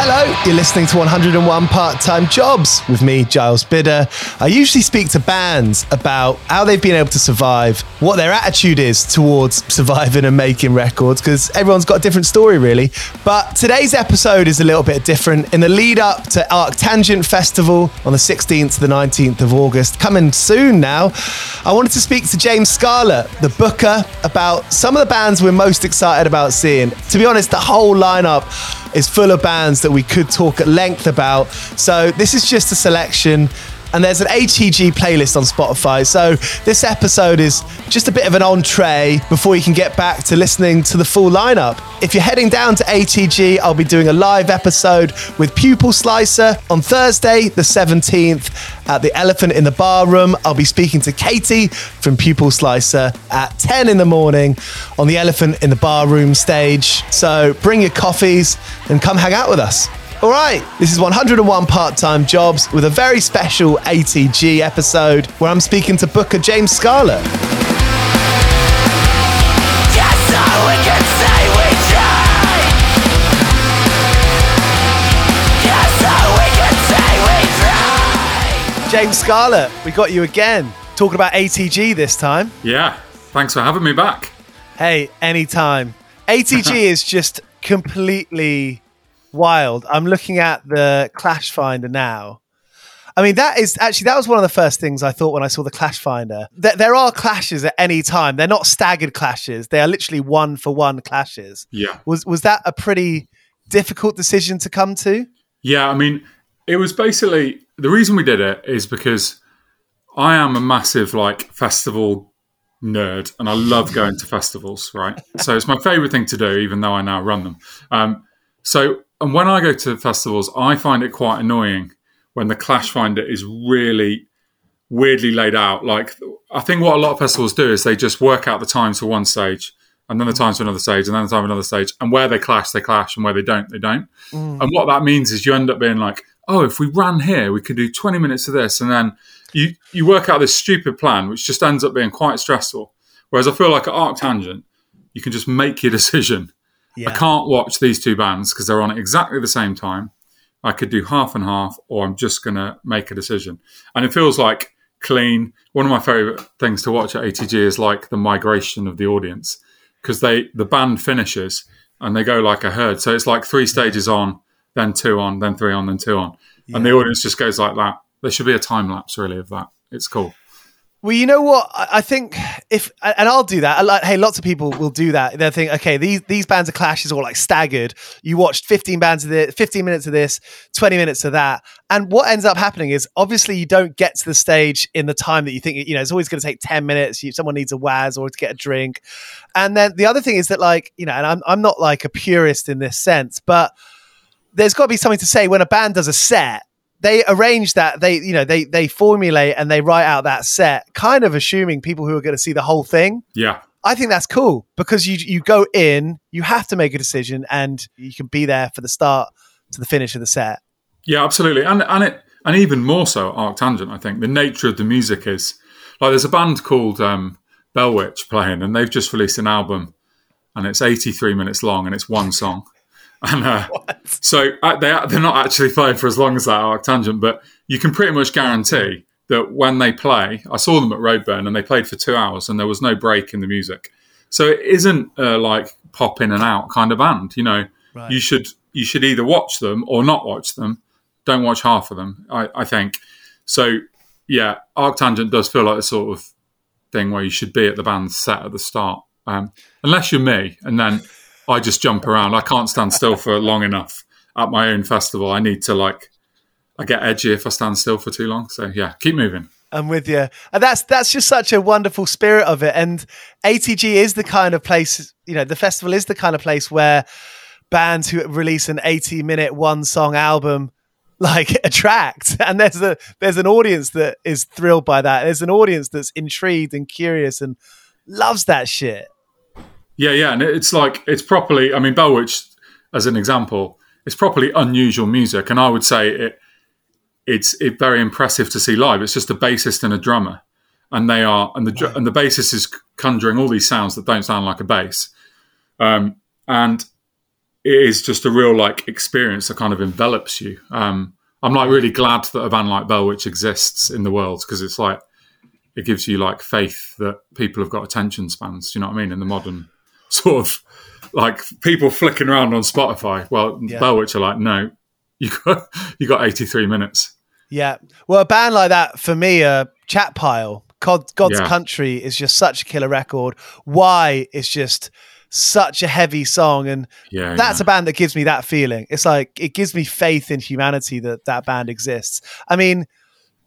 Hello, you're listening to 101 Part Time Jobs with me, Giles Bidder. I usually speak to bands about how they've been able to survive, what their attitude is towards surviving and making records, because everyone's got a different story, really. But today's episode is a little bit different. In the lead up to Arctangent Festival on the 16th to the 19th of August, coming soon now, I wanted to speak to James Scarlett, the booker, about some of the bands we're most excited about seeing. To be honest, the whole lineup is full of bands that we could talk at length about. So this is just a selection. And there's an ATG playlist on Spotify. So this episode is just a bit of an entree before you can get back to listening to the full lineup. If you're heading down to ATG, I'll be doing a live episode with Pupil Slicer on Thursday, the 17th, at the Elephant in the Bar Room. I'll be speaking to Katie from Pupil Slicer at 10 in the morning on the Elephant in the Bar Room stage. So bring your coffees and come hang out with us. All right, this is 101 Part Time Jobs with a very special ATG episode where I'm speaking to Booker James Scarlett. James Scarlett, we got you again. Talking about ATG this time. Yeah, thanks for having me back. Hey, anytime. ATG is just completely wild. I'm looking at the Clash Finder now. I mean, that is actually that was one of the first things I thought when I saw the Clash Finder. That there are clashes at any time. They're not staggered clashes. They are literally one for one clashes. Yeah. Was was that a pretty difficult decision to come to? Yeah, I mean, it was basically the reason we did it is because I am a massive like festival nerd and I love going to festivals, right? So it's my favorite thing to do, even though I now run them. Um, so, and when I go to festivals, I find it quite annoying when the Clash Finder is really weirdly laid out. Like, I think what a lot of festivals do is they just work out the times for one stage and then the times for another stage and then the time for another stage. And where they clash, they clash, and where they don't, they don't. Mm. And what that means is you end up being like, oh, if we ran here, we could do 20 minutes of this. And then you, you work out this stupid plan, which just ends up being quite stressful. Whereas I feel like at Arctangent, you can just make your decision. Yeah. I can't watch these two bands because they're on at exactly the same time. I could do half and half, or I'm just going to make a decision. And it feels like clean. One of my favorite things to watch at ATG is like the migration of the audience because they the band finishes and they go like a herd. So it's like three stages on, then two on, then three on, then two on, yeah. and the audience just goes like that. There should be a time lapse really of that. It's cool. Well, you know what? I think if and I'll do that. Hey, lots of people will do that. They'll think, okay, these these bands of clashes all like staggered. You watched fifteen bands of this, fifteen minutes of this, twenty minutes of that, and what ends up happening is obviously you don't get to the stage in the time that you think. You know, it's always going to take ten minutes. You, someone needs a waz or to get a drink, and then the other thing is that like you know, and I'm I'm not like a purist in this sense, but there's got to be something to say when a band does a set they arrange that they you know they they formulate and they write out that set kind of assuming people who are going to see the whole thing. Yeah. I think that's cool because you you go in you have to make a decision and you can be there for the start to the finish of the set. Yeah absolutely. And and it and even more so arctangent i think. The nature of the music is like there's a band called um Bell Witch playing and they've just released an album and it's 83 minutes long and it's one song and uh, so uh, they they're not actually playing for as long as that Arctangent, but you can pretty much guarantee that when they play, I saw them at Roadburn and they played for two hours and there was no break in the music. So it isn't uh, like pop in and out kind of band. You know, right. you should you should either watch them or not watch them. Don't watch half of them. I, I think so. Yeah, Arctangent does feel like the sort of thing where you should be at the band's set at the start, um, unless you're me, and then I just jump around. I can't stand still for long enough at my own festival. I need to like, I get edgy if I stand still for too long. So yeah, keep moving. I'm with you. And that's that's just such a wonderful spirit of it. And ATG is the kind of place, you know, the festival is the kind of place where bands who release an 80 minute one song album like attract and there's a there's an audience that is thrilled by that there's an audience that's intrigued and curious and loves that shit yeah, yeah, and it's like it's properly. I mean, Bell Witch, as an example, it's properly unusual music, and I would say it. It's it very impressive to see live. It's just a bassist and a drummer, and they are and the and the bassist is conjuring all these sounds that don't sound like a bass, um, and it is just a real like experience that kind of envelops you. Um, I'm like really glad that a band like Bell Witch exists in the world because it's like it gives you like faith that people have got attention spans. You know what I mean? In the modern sort of like people flicking around on Spotify. Well, yeah. Bell Witch are like, no, you got you got 83 minutes. Yeah. Well, a band like that for me, uh, Chat Pile, God, God's yeah. Country is just such a killer record. Why is just such a heavy song, and yeah, that's yeah. a band that gives me that feeling. It's like it gives me faith in humanity that that band exists. I mean.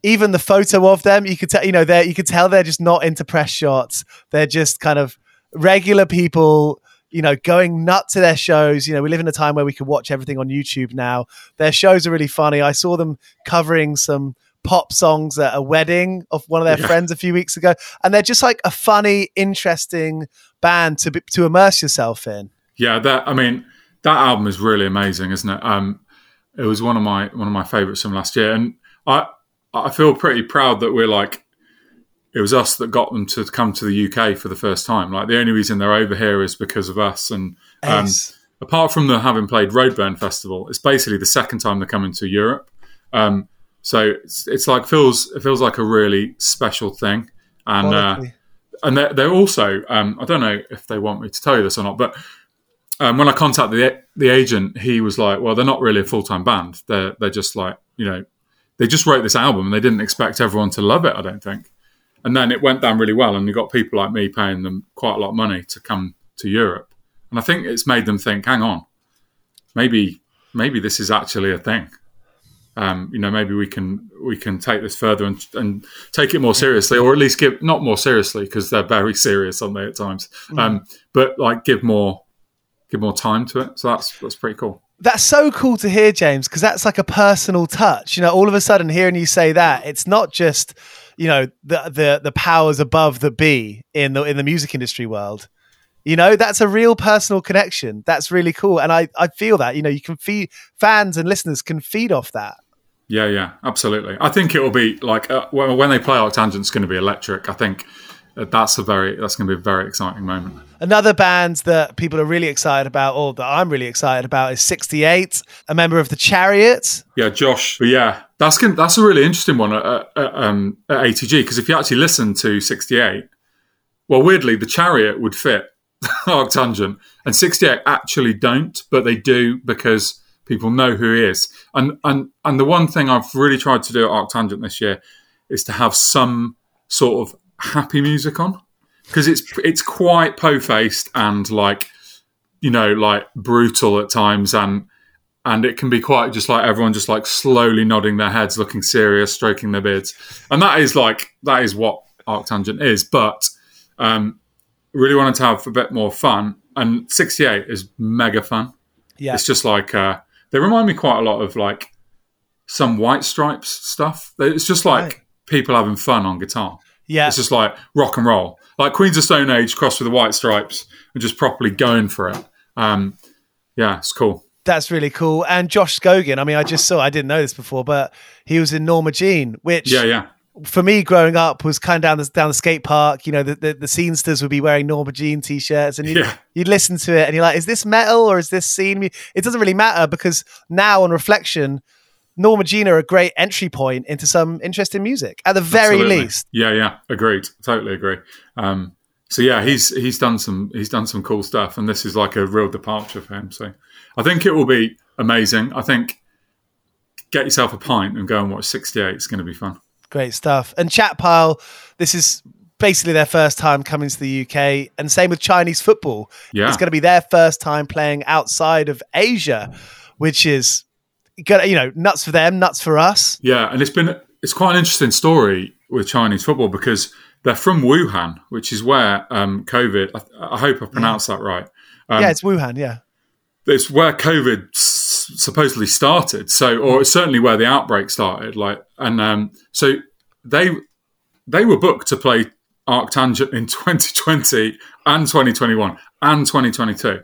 Even the photo of them, you could tell, you know, they you could tell they're just not into press shots. They're just kind of regular people you know, going nut to their shows. You know, we live in a time where we can watch everything on YouTube now. Their shows are really funny. I saw them covering some pop songs at a wedding of one of their yeah. friends a few weeks ago, and they're just like a funny, interesting band to be, to immerse yourself in. Yeah, that I mean, that album is really amazing, isn't it? Um, it was one of my one of my favorites from last year, and I I feel pretty proud that we're like it was us that got them to come to the UK for the first time. Like the only reason they're over here is because of us. And um, apart from the having played Roadburn Festival, it's basically the second time they're coming to Europe. Um, So it's, it's like feels it feels like a really special thing, and uh, and they're, they're also um, I don't know if they want me to tell you this or not, but um, when I contacted the the agent, he was like, "Well, they're not really a full time band. They're they're just like you know, they just wrote this album and they didn't expect everyone to love it. I don't think." And then it went down really well, and you got people like me paying them quite a lot of money to come to Europe, and I think it's made them think, "Hang on, maybe maybe this is actually a thing." Um, you know, maybe we can we can take this further and, and take it more seriously, or at least give not more seriously because they're very serious, aren't they at times? Um, but like give more give more time to it. So that's that's pretty cool. That's so cool to hear, James, because that's like a personal touch. You know, all of a sudden hearing you say that, it's not just, you know, the the the powers above the be in the in the music industry world. You know, that's a real personal connection. That's really cool. And I, I feel that, you know, you can feed fans and listeners can feed off that. Yeah, yeah, absolutely. I think it will be like uh, when they play Arctangent, it's going to be electric. I think that's a very that's going to be a very exciting moment. Another band that people are really excited about, or that I'm really excited about, is 68, a member of the Chariots. Yeah, Josh. Yeah, that's gonna, that's a really interesting one at, at, at, um, at ATG because if you actually listen to 68, well, weirdly, the Chariot would fit Arctangent, and 68 actually don't, but they do because people know who he is. And and and the one thing I've really tried to do at Arctangent this year is to have some sort of happy music on? Because it's it's quite po-faced and like you know like brutal at times and and it can be quite just like everyone just like slowly nodding their heads looking serious stroking their beards. And that is like that is what arctangent is but um really wanted to have a bit more fun. And 68 is mega fun. Yeah. it's just like uh they remind me quite a lot of like some white stripes stuff. It's just like Right. people having fun on guitar Yeah. it's just like rock and roll, like Queens of Stone Age crossed with the White Stripes, and just properly going for it. Um, yeah, it's cool. That's really cool. And Josh Scogin, I mean, I just saw, I didn't know this before, but he was in Norma Jean, which Yeah, yeah, for me growing up was kind of down the down the skate park. You know, the the, the scenesters would be wearing Norma Jean t-shirts, and you'd, Yeah. you'd listen to it, and you're like, "Is this metal or is this scene?" It doesn't really matter because now, on reflection, Norma Jean are a great entry point into some interesting music, at the very Absolutely. least. Yeah, yeah, agreed. Totally agree. Um, so yeah, he's he's done some he's done some cool stuff, and this is like a real departure for him. So I think it will be amazing. I think get yourself a pint and go and watch 68. It's going to be fun. Great stuff. And Chat Pile, this is basically their first time coming to the UK, and same with Chinese football. Yeah. It's going to be their first time playing outside of Asia, which is you know, nuts for them, nuts for us. Yeah, and it's been it's quite an interesting story with Chinese football because they're from Wuhan, which is where um, COVID. I, I hope I pronounced that right. Um, yeah, it's Wuhan. Yeah, it's where COVID s- supposedly started. So, or it's certainly where the outbreak started. Like, and um, so they they were booked to play Arctangent in 2020 and 2021 and 2022,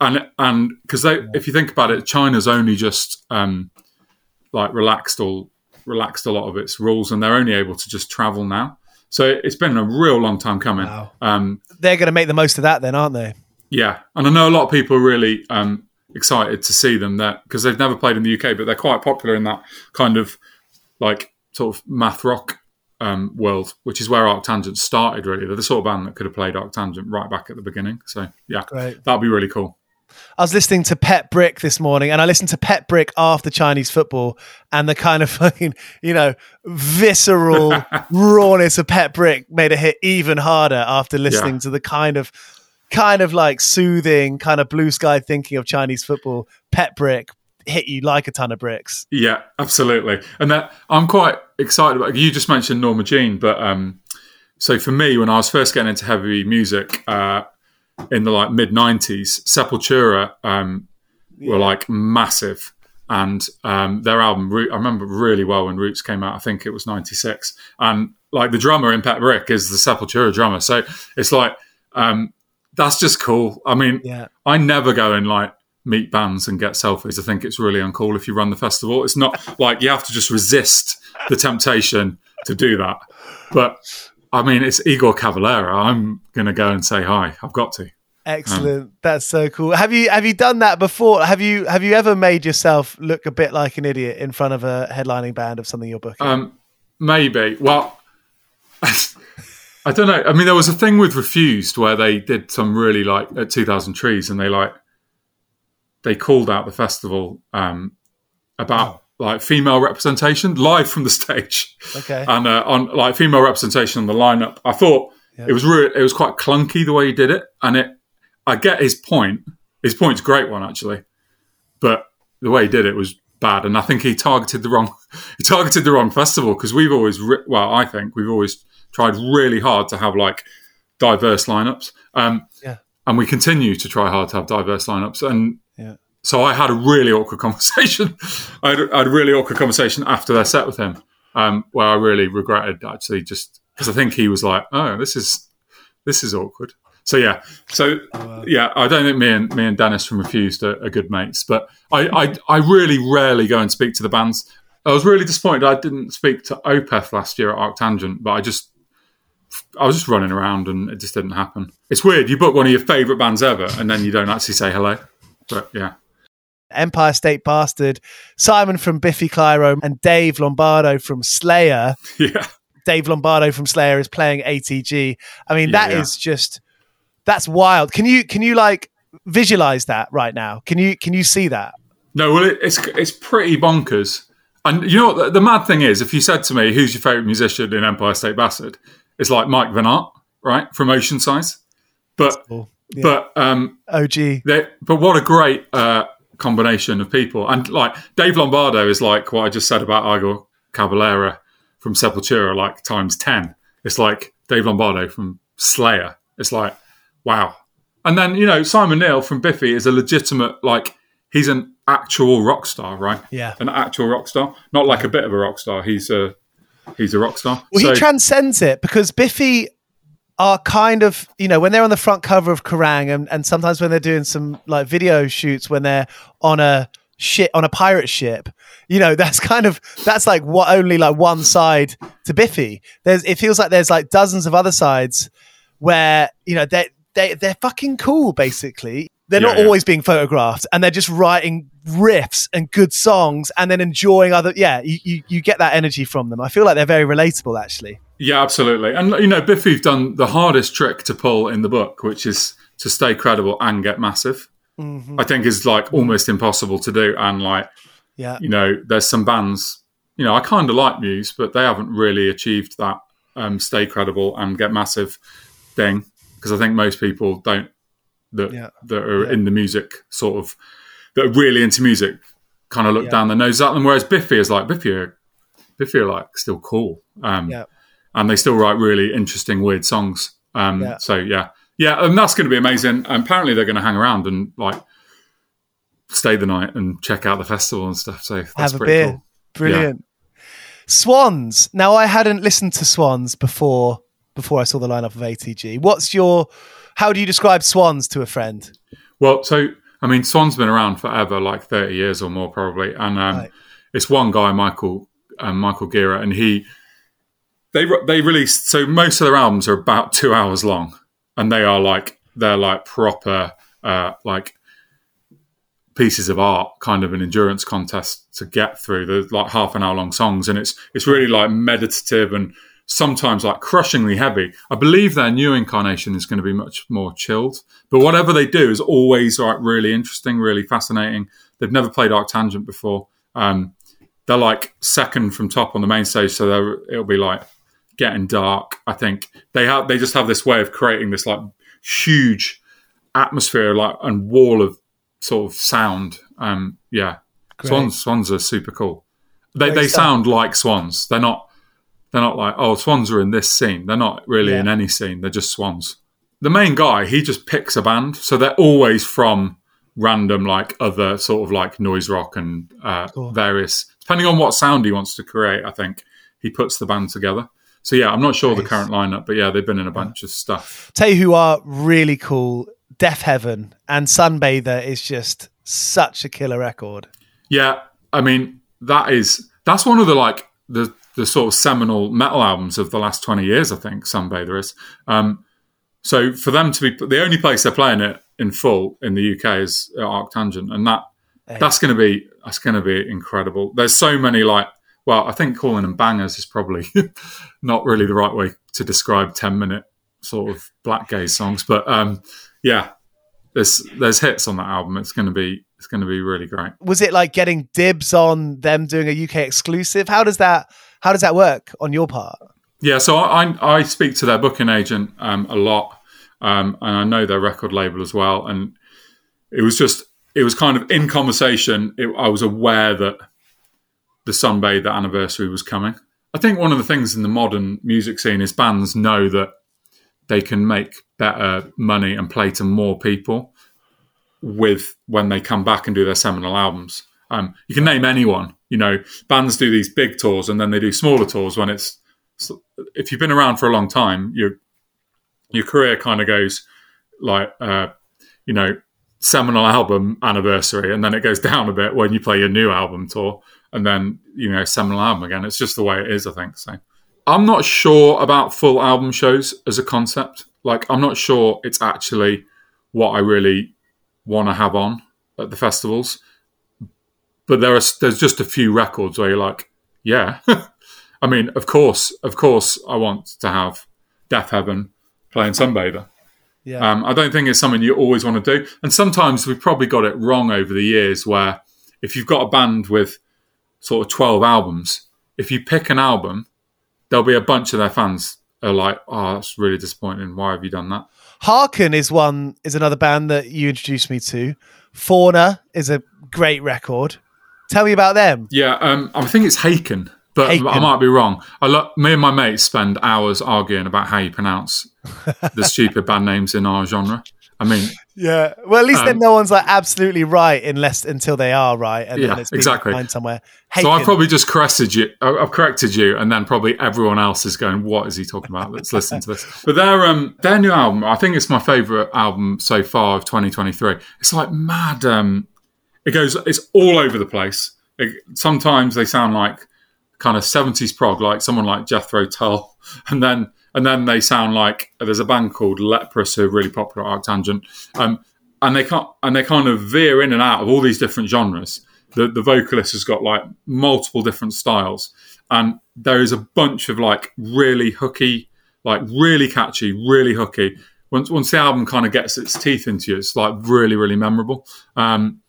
and and because they, if you think about it, China's only just um, like relaxed all relaxed a lot of its rules, and they're only able to just travel now. So it's been a real long time coming. Wow. Um, they're going to make the most of that, then, aren't they? yeah, and I know a lot of people are really um, excited to see them there because they've never played in the UK, but they're quite popular in that kind of like sort of math rock um, world, which is where Arctangent started. Really, they're the sort of band that could have played Arctangent right back at the beginning. So yeah, Great. that'd be really cool. I was listening to Petbrick this morning, and I listened to Petbrick after Chinese football, and the kind of fucking, you know, visceral rawness of Petbrick made it hit even harder after listening Yeah. to the kind of, kind of like soothing, kind of blue sky thinking of Chinese football. Petbrick hit you like a ton of bricks. Yeah, absolutely. And that I'm quite excited about. You just mentioned Norma Jean, but um, so for me, when I was first getting into heavy music uh, in the like mid '90s, Sepultura um, were like massive, and um, their album Root, I remember really well when Roots came out. I think it was '96, and like the drummer in Petbrick is the Sepultura drummer, so it's like um, that's just cool. I mean, Yeah. I never go and like meet bands and get selfies. I think it's really uncool if you run the festival. It's not like you have to just resist the temptation to do that. But I mean, it's Igor Cavalera. I'm going to go and say hi. I've got to. Excellent. Um, That's so cool. Have you have you done that before? Have you have you ever made yourself look a bit like an idiot in front of a headlining band of something you're booking? Um, maybe. Well, I don't know. I mean, there was a thing with Refused where they did some really like at 2000 Trees, and they like they called out the festival um, about like female representation live from the stage. Okay. And uh, on like female representation on the lineup, I thought it was re- it was quite clunky the way he did it, and it. I get his point. His point's a great one actually, but the way he did it was bad, and I think he targeted the wrong. He targeted the wrong festival because we've always, re- well, I think we've always tried really hard to have like diverse lineups. Um, Yeah. And we continue to try hard to have diverse lineups, and Yeah. So I had a really awkward conversation. I, had, I had a really awkward conversation after their set with him, um, where I really regretted actually just because I think he was like, "Oh, this is this is awkward." So yeah, so yeah, I don't think me and me and Dennis from Refused are, are good mates, but I, I I really rarely go and speak to the bands. I was really disappointed I didn't speak to Opeth last year at Arctangent, but I just I was just running around and it just didn't happen. It's weird. You book one of your favourite bands ever, and then you don't actually say hello. But yeah, Empire State Bastard, Simon from Biffy Clyro, and Dave Lombardo from Slayer. yeah. Dave Lombardo from Slayer is playing ATG. I mean, Yeah, that is yeah. just that's wild. Can you can you like visualize that right now? Can you can you see that? No, well, it, it's it's pretty bonkers. And you know what? The, the mad thing is, if you said to me, "Who's your favourite musician in Empire State Bastard?" It's like Mike Vennart, right, from Oceansize. But Cool. Yeah. but um, OG. they, but what a great uh, combination of people. And like Dave Lombardo is like what I just said about Igor Cavalera from Sepultura, like times ten. It's like Dave Lombardo from Slayer. It's like wow. And then you know Simon Neil from Biffy is a legitimate like he's an actual rock star, right? Yeah. an actual rock star, not like a bit of a rock star. He's a he's a rock star. Well, So- he transcends it because Biffy are kind of, you know, when they're on the front cover of Kerrang and, and sometimes when they're doing some like video shoots when they're on a shit on a pirate ship, you know, that's kind of that's like what only like one side to Biffy. There's it feels like there's like dozens of other sides where, you know, they they they're fucking cool basically. They're Yeah, not yeah. always being photographed and they're just writing riffs and good songs and then enjoying other yeah, you, you, you get that energy from them. I feel like they're very relatable actually. Yeah, absolutely. And you know, Biffy've done the hardest trick to pull in the book, which is to stay credible and get massive. I think is like almost impossible to do. And like, Yeah. you know, there's some bands, you know, I kind of like Muse, but they haven't really achieved that um, stay credible and get massive thing because I think most people don't that Yeah. that are Yeah. in the music sort of that are really into music kind of look Yeah. down their nose at them. Whereas Biffy is like Biffy are Biffy are like still cool. Um, Yeah. And they still write really interesting, weird songs. Um, Yeah. So yeah, yeah, and that's going to be amazing. And apparently, they're going to hang around and like stay the night and check out the festival and stuff. So that's have a pretty beer. cool. Brilliant. Swans. Now I hadn't listened to Swans before before I saw the lineup of ATG. What's your how do you describe Swans to a friend? Well, so I mean, Swan's been around forever, like thirty years or more, probably. And um, Right. it's one guy, Michael um, Michael Gira, and he they they released. So most of their albums are about two hours long, and they are like they're like proper uh, like pieces of art, kind of an endurance contest to get through. They're like half an hour long songs, and it's it's really like meditative and sometimes like crushingly heavy. I believe their new incarnation is going to be much more chilled, but whatever they do is always like really interesting, really fascinating. They've never played Arctangent before. Um, they're like second from top on the main stage, so it'll be like getting dark. I think they have they just have this way of creating this like huge atmosphere, like and wall of sort of sound. Um, yeah, Great. swans swans are super cool. They Great they stuff. sound like swans. They're not they're not like oh swans are in this scene. They're not really Yeah. in any scene. They're just swans. The main guy he just picks a band, so they're always from random like other sort of like noise rock and uh, Cool. various depending on what sound he wants to create. I think he puts the band together. So yeah, I'm not sure the current lineup, but yeah, they've been in a bunch of stuff. Who are really cool. Deafheaven and Sunbather is just such a killer record. Yeah, I mean that is that's one of the like the the sort of seminal metal albums of the last twenty years. I think Sunbather is. Um, So for them to be the only place they're playing it in full in the UK is at Arctangent, and that hey. that's going to be that's going to be incredible. There's so many like well, I think calling them bangers is probably not really the right way to describe ten minute sort of black gaze songs, but um, yeah, there's there's hits on that album. It's going to be it's going to be really great. Was it like getting dibs on them doing a UK exclusive? How does that how does that work on your part? Yeah, so I I speak to their booking agent um, a lot, um, and I know their record label as well. And it was just it was kind of in conversation. It, I was aware that the the anniversary was coming. I think one of the things in the modern music scene is bands know that they can make better money and play to more people with when they come back and do their seminal albums. Um, you can name anyone. You know, bands do these big tours and then they do smaller tours when it's. If you've been around for a long time, your your career kind of goes like, uh, you know, seminal album anniversary, and then it goes down a bit when you play your new album tour, and then you know, seminal album again. It's just the way it is, I think. So, I'm not sure about full album shows as a concept. Like, I'm not sure it's actually what I really want to have on at the festivals. But there are there's just a few records where you're like, yeah. I mean, of course, of course, I want to have Deafheaven playing Sunbather. Yeah. Um, I don't think it's something you always want to do. And sometimes we've probably got it wrong over the years where if you've got a band with sort of 12 albums, if you pick an album, there'll be a bunch of their fans are like, oh, that's really disappointing. Why have you done that? Hearken is one is another band that you introduced me to. Fauna is a great record. Tell me about them. Yeah, um, I think it's Haken, but Haken. I might be wrong. I lo- me and my mates spend hours arguing about how you pronounce the stupid band names in our genre. I mean, yeah. Well, at least um, then no one's like absolutely right unless until they are right, and yeah, then it's exactly somewhere. So I've probably just corrected you. I've corrected you, and then probably everyone else is going, "What is he talking about?" Let's listen to this. But their um their new album, I think it's my favorite album so far of 2023. It's like mad. Um, it goes. It's all over the place. It, sometimes they sound like kind of 70s prog, like someone like Jethro Tull, and then and then they sound like there's a band called Leprous who are really popular at Arctangent, um, and they can't and they kind of veer in and out of all these different genres. The the vocalist has got like multiple different styles, and there is a bunch of like really hooky, like really catchy, really hooky. Once once the album kind of gets its teeth into you, it's like really really memorable. Um,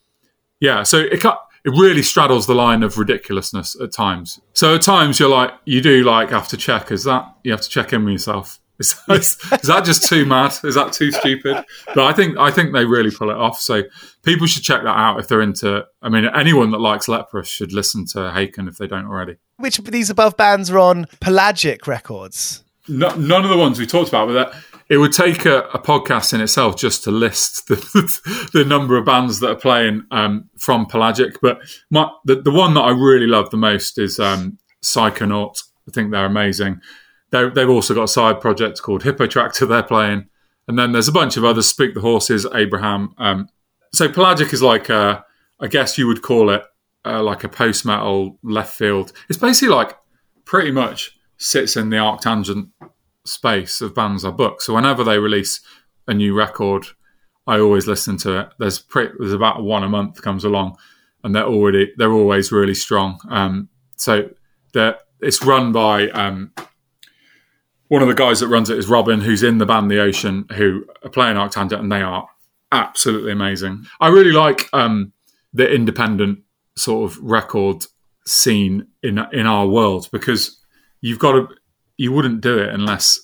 yeah, so it it really straddles the line of ridiculousness at times. So at times you're like, you do like have to check. Is that you have to check in with yourself? Is that, is that just too mad? Is that too stupid? But I think I think they really pull it off. So people should check that out if they're into. I mean, anyone that likes Leprous should listen to Haken if they don't already. Which of these above bands are on Pelagic Records? No, none of the ones we talked about, but that it would take a, a, podcast in itself just to list the, the number of bands that are playing um, from Pelagic. But my, the, the one that I really love the most is um, Psychonaut. I think they're amazing. they have also got a side project called Hippotraktor they're playing. And then there's a bunch of others, Speak the Horses, Abraham. Um, so Pelagic is like, a, I guess you would call it uh, like a post metal left field. It's basically like pretty much sits in the arctangent space of bands I book. So whenever they release a new record, I always listen to it. There's pretty, there's about one a month comes along, and they're already they're always really strong. Um, so it's run by um, one of the guys that runs it is Robin, who's in the band The Ocean, who are playing Arctangent, and they are absolutely amazing. I really like um, the independent sort of record scene in in our world because you've got to you wouldn't do it unless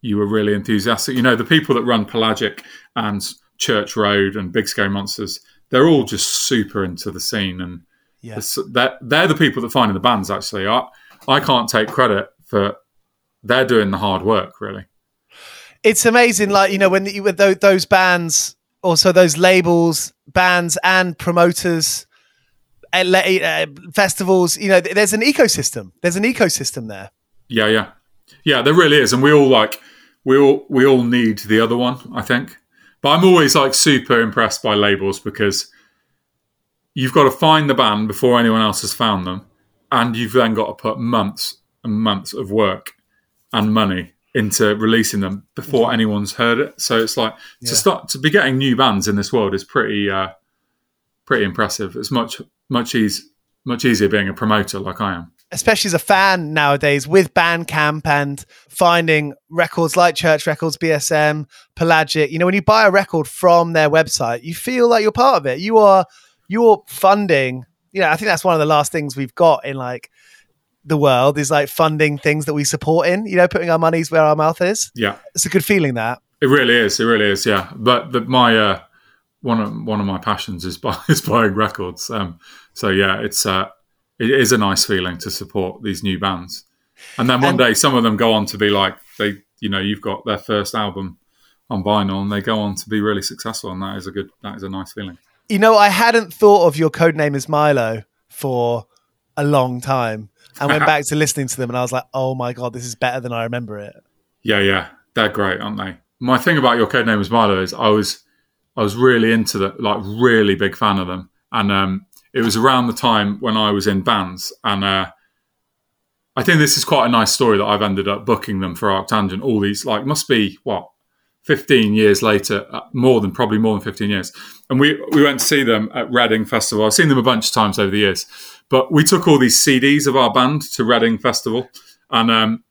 you were really enthusiastic. You know, the people that run Pelagic and Church Road and Big Scary Monsters, they're all just super into the scene, and yeah. they're, they're the people that find the bands. Actually, I I can't take credit for they're doing the hard work. Really, it's amazing. Like you know, when you, with those bands, also those labels, bands, and promoters. Uh, festivals, you know, there's an ecosystem. There's an ecosystem there. Yeah, yeah. Yeah, there really is, and we all like we all we all need the other one. I think, but I'm always like super impressed by labels because you've got to find the band before anyone else has found them, and you've then got to put months and months of work and money into releasing them before anyone's heard it. So it's like Yeah. to start to be getting new bands in this world is pretty uh, pretty impressive. It's much much easy much easier being a promoter like I am. Especially as a fan nowadays with Bandcamp and finding records like Church Records, BSM, Pelagic. You know, when you buy a record from their website, you feel like you're part of it. You are you're funding. You know, I think that's one of the last things we've got in like the world is like funding things that we support in. You know, putting our monies where our mouth is. Yeah, It's a good feeling that. it really is. It really is. Yeah, but but my uh, one of one of my passions is buy, is buying records. Um, so yeah, it's uh, it is a nice feeling to support these new bands, and then one And- day some of them go on to be like they, you know, you've got their first album on vinyl, and they go on to be really successful, and that is a good, that is a nice feeling. You know, I hadn't thought of your code name as Milo for a long time. and went back to listening to them and I was like, oh my God, this is better than I remember it. Yeah, yeah, they're great, aren't they? My thing about your code name is Milo is I was I was really into the like really big fan of them, and um, it was around the time when I was in bands, and uh, I think this is quite a nice story that I've ended up booking them for Arctangent. All these like must be what. 15 years later, uh, more than probably more than 15 years. And we, we went to see them at Reading Festival. I've seen them a bunch of times over the years, but we took all these CDs of our band to Reading Festival. And um,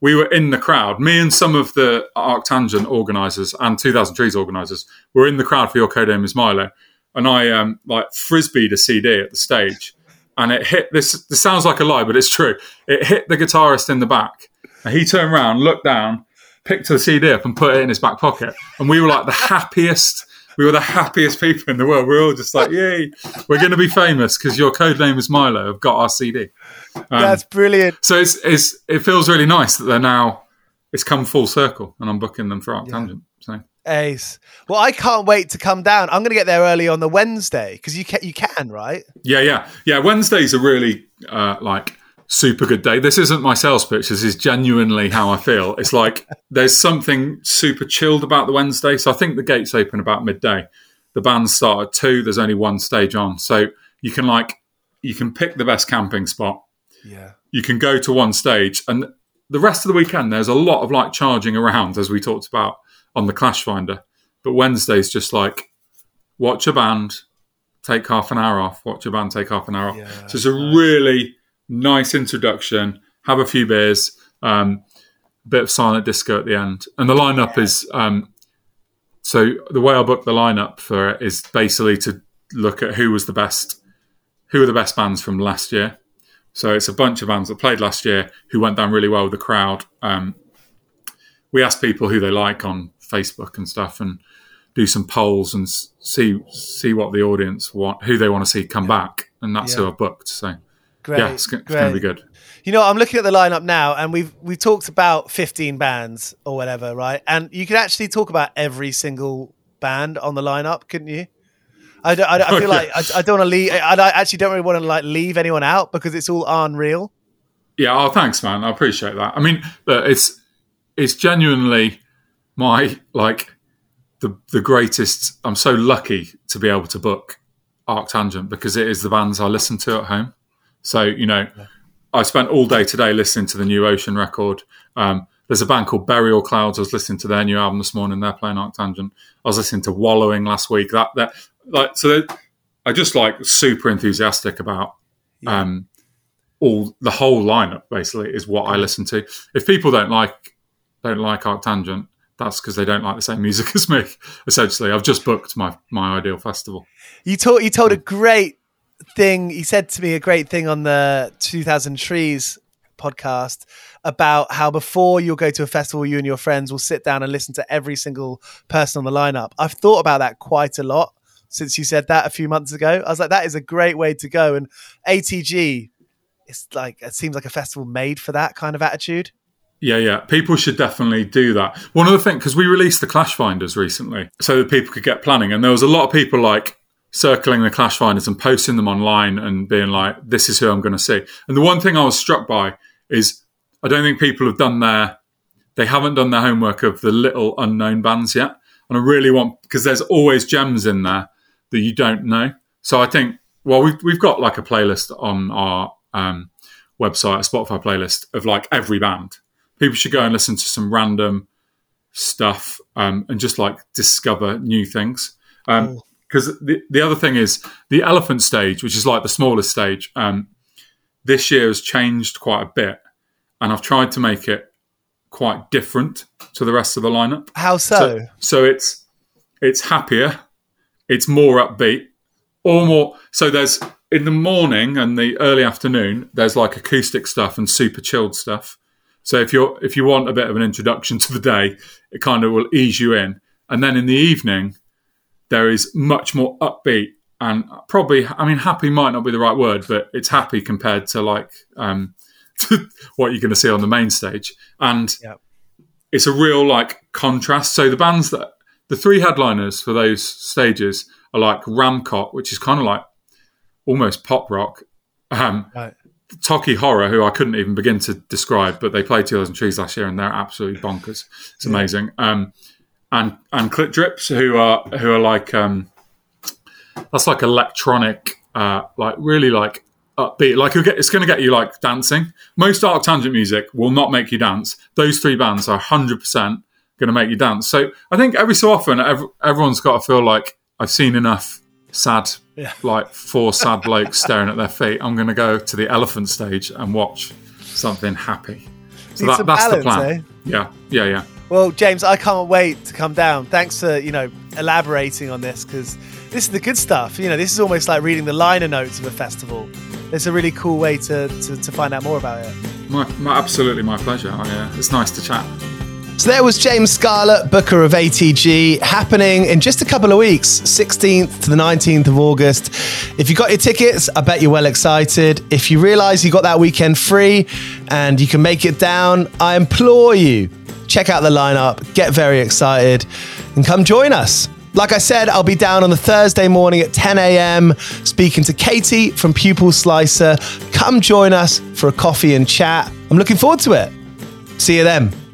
we were in the crowd. Me and some of the Arctangent organisers and 2000 Trees organisers were in the crowd for Your Codename is Milo. And I um, like frisbeed a CD at the stage, and it hit this. This sounds like a lie, but it's true. It hit the guitarist in the back, and he turned around, looked down, picked the CD up, and put it in his back pocket. And we were like the happiest. We were the happiest people in the world. We were all just like, "Yay, we're going to be famous because your code name is Milo. I've got our CD." Um, That's brilliant. so it's, it's it feels really nice that they're now it's come full circle, and I'm booking them for Arctangent. So Ace. Well, I can't wait to come down. I'm going to get there early on the Wednesday because you can, you can, right? yeah, yeah, yeah. Wednesday's are really uh, like super good day. This isn't my sales pitch. This is genuinely how I feel. It's like there's something super chilled about the Wednesday. So I think the gates open about midday. The bands start at two. There's only one stage on, so you can like you can pick the best camping spot. Yeah. you can go to one stage and the rest of the weekend there's a lot of like charging around as we talked about on the clash finder but wednesday's just like watch a band take half an hour off watch a band take half an hour off. Yeah, so it's a really nice introduction have a few beers um, a bit of silent disco at the end. And the lineup is um, so the way i book the lineup for it is basically to look at who was the best who were the best bands from last year. So it's a bunch of bands that played last year who went down really well with the crowd. Um, we asked people who they like on Facebook and stuff, and do some polls and see see what the audience want, who they want to see come back, and that's who Yeah. I booked. So Great. yeah, it's, it's going to be good. You know, I'm looking at the lineup now, and we've we talked about 15 bands or whatever, right? And you could actually talk about every single band on the lineup, couldn't you? I, don't, I, don't- I feel like I, I don't want to leave. I, I actually don't really want to like leave anyone out because it's all unreal. Yeah, oh, thanks, man. I appreciate that. I mean, look, it's it's genuinely my like the the greatest. I'm so lucky to be able to book Arctangent because it is the bands I listen to at home. So you know, I spent all day today listening to the new Ocean record. Um, there's a band called Burial Clouds. I was listening to their new album this morning. They're playing Arctangent. I was listening to Wallowing last week. That that like so. I just like super enthusiastic about um, all the whole lineup. Basically, is what I listen to. If people don't like don't like Arctangent, that's because they don't like the same music as me. Essentially, I've just booked my my ideal festival. You told you told a great thing. You said to me a great thing on the 2000 Trees podcast about how before you'll go to a festival, you and your friends will sit down and listen to every single person on the lineup. I've thought about that quite a lot since you said that a few months ago. I was like, that is a great way to go. And ATG, it's like it seems like a festival made for that kind of attitude. Yeah, yeah. People should definitely do that. One other thing, because we released the Clash Finders recently, so that people could get planning, and there was a lot of people like circling the Clash Finders and posting them online and being like, "This is who I'm going to see." And the one thing I was struck by is I don't think people have done their they haven't done their homework of the little unknown bands yet, and I really want because there's always gems in there that you don't know. So I think well we've we've got like a playlist on our um, website, a Spotify playlist of like every band. People should go and listen to some random stuff um, and just like discover new things. Because um, the the other thing is the elephant stage, which is like the smallest stage. Um, this year has changed quite a bit, and I've tried to make it quite different to the rest of the lineup. How so? So, so it's it's happier, it's more upbeat, or more. So there's in the morning and the early afternoon, there's like acoustic stuff and super chilled stuff. So if you're if you want a bit of an introduction to the day, it kind of will ease you in. And then in the evening, there is much more upbeat and probably I mean happy might not be the right word, but it's happy compared to like um, what you're going to see on the main stage. And Yep. it's a real like contrast. So the bands that the three headliners for those stages are like Ramcot, which is kind of like almost pop rock. Um, Right. Tokky Horror, who I couldn't even begin to describe, but they played Two Thousand Trees last year and they're absolutely bonkers. It's amazing. Um, and and Clip Drips, who are who are like um, that's like electronic, uh, like really like upbeat. Like get, it's going to get you like dancing. Most Arctangent music will not make you dance. Those three bands are hundred percent going to make you dance. So I think every so often, ev everyone's got to feel like I've seen enough sad, Yeah. like four sad blokes staring at their feet. I'm going to go to the elephant stage and watch something happy. So that, that's the plan. eh? Yeah, yeah, yeah. Well, James, I can't wait to come down. Thanks for you know elaborating on this because this is the good stuff. You know, this is almost like reading the liner notes of a festival. It's a really cool way to, to, to find out more about it. My, my, absolutely my pleasure. I, uh, it's nice to chat. So there was James Scarlett, Booker of ATG, happening in just a couple of weeks, 16th to the 19th of August. If you got your tickets, I bet you're well excited. If you realise you got that weekend free and you can make it down, I implore you, check out the lineup, get very excited, and come join us. Like I said, I'll be down on the Thursday morning at 10 a.m. speaking to Katie from Pupil Slicer. Come join us for a coffee and chat. I'm looking forward to it. See you then.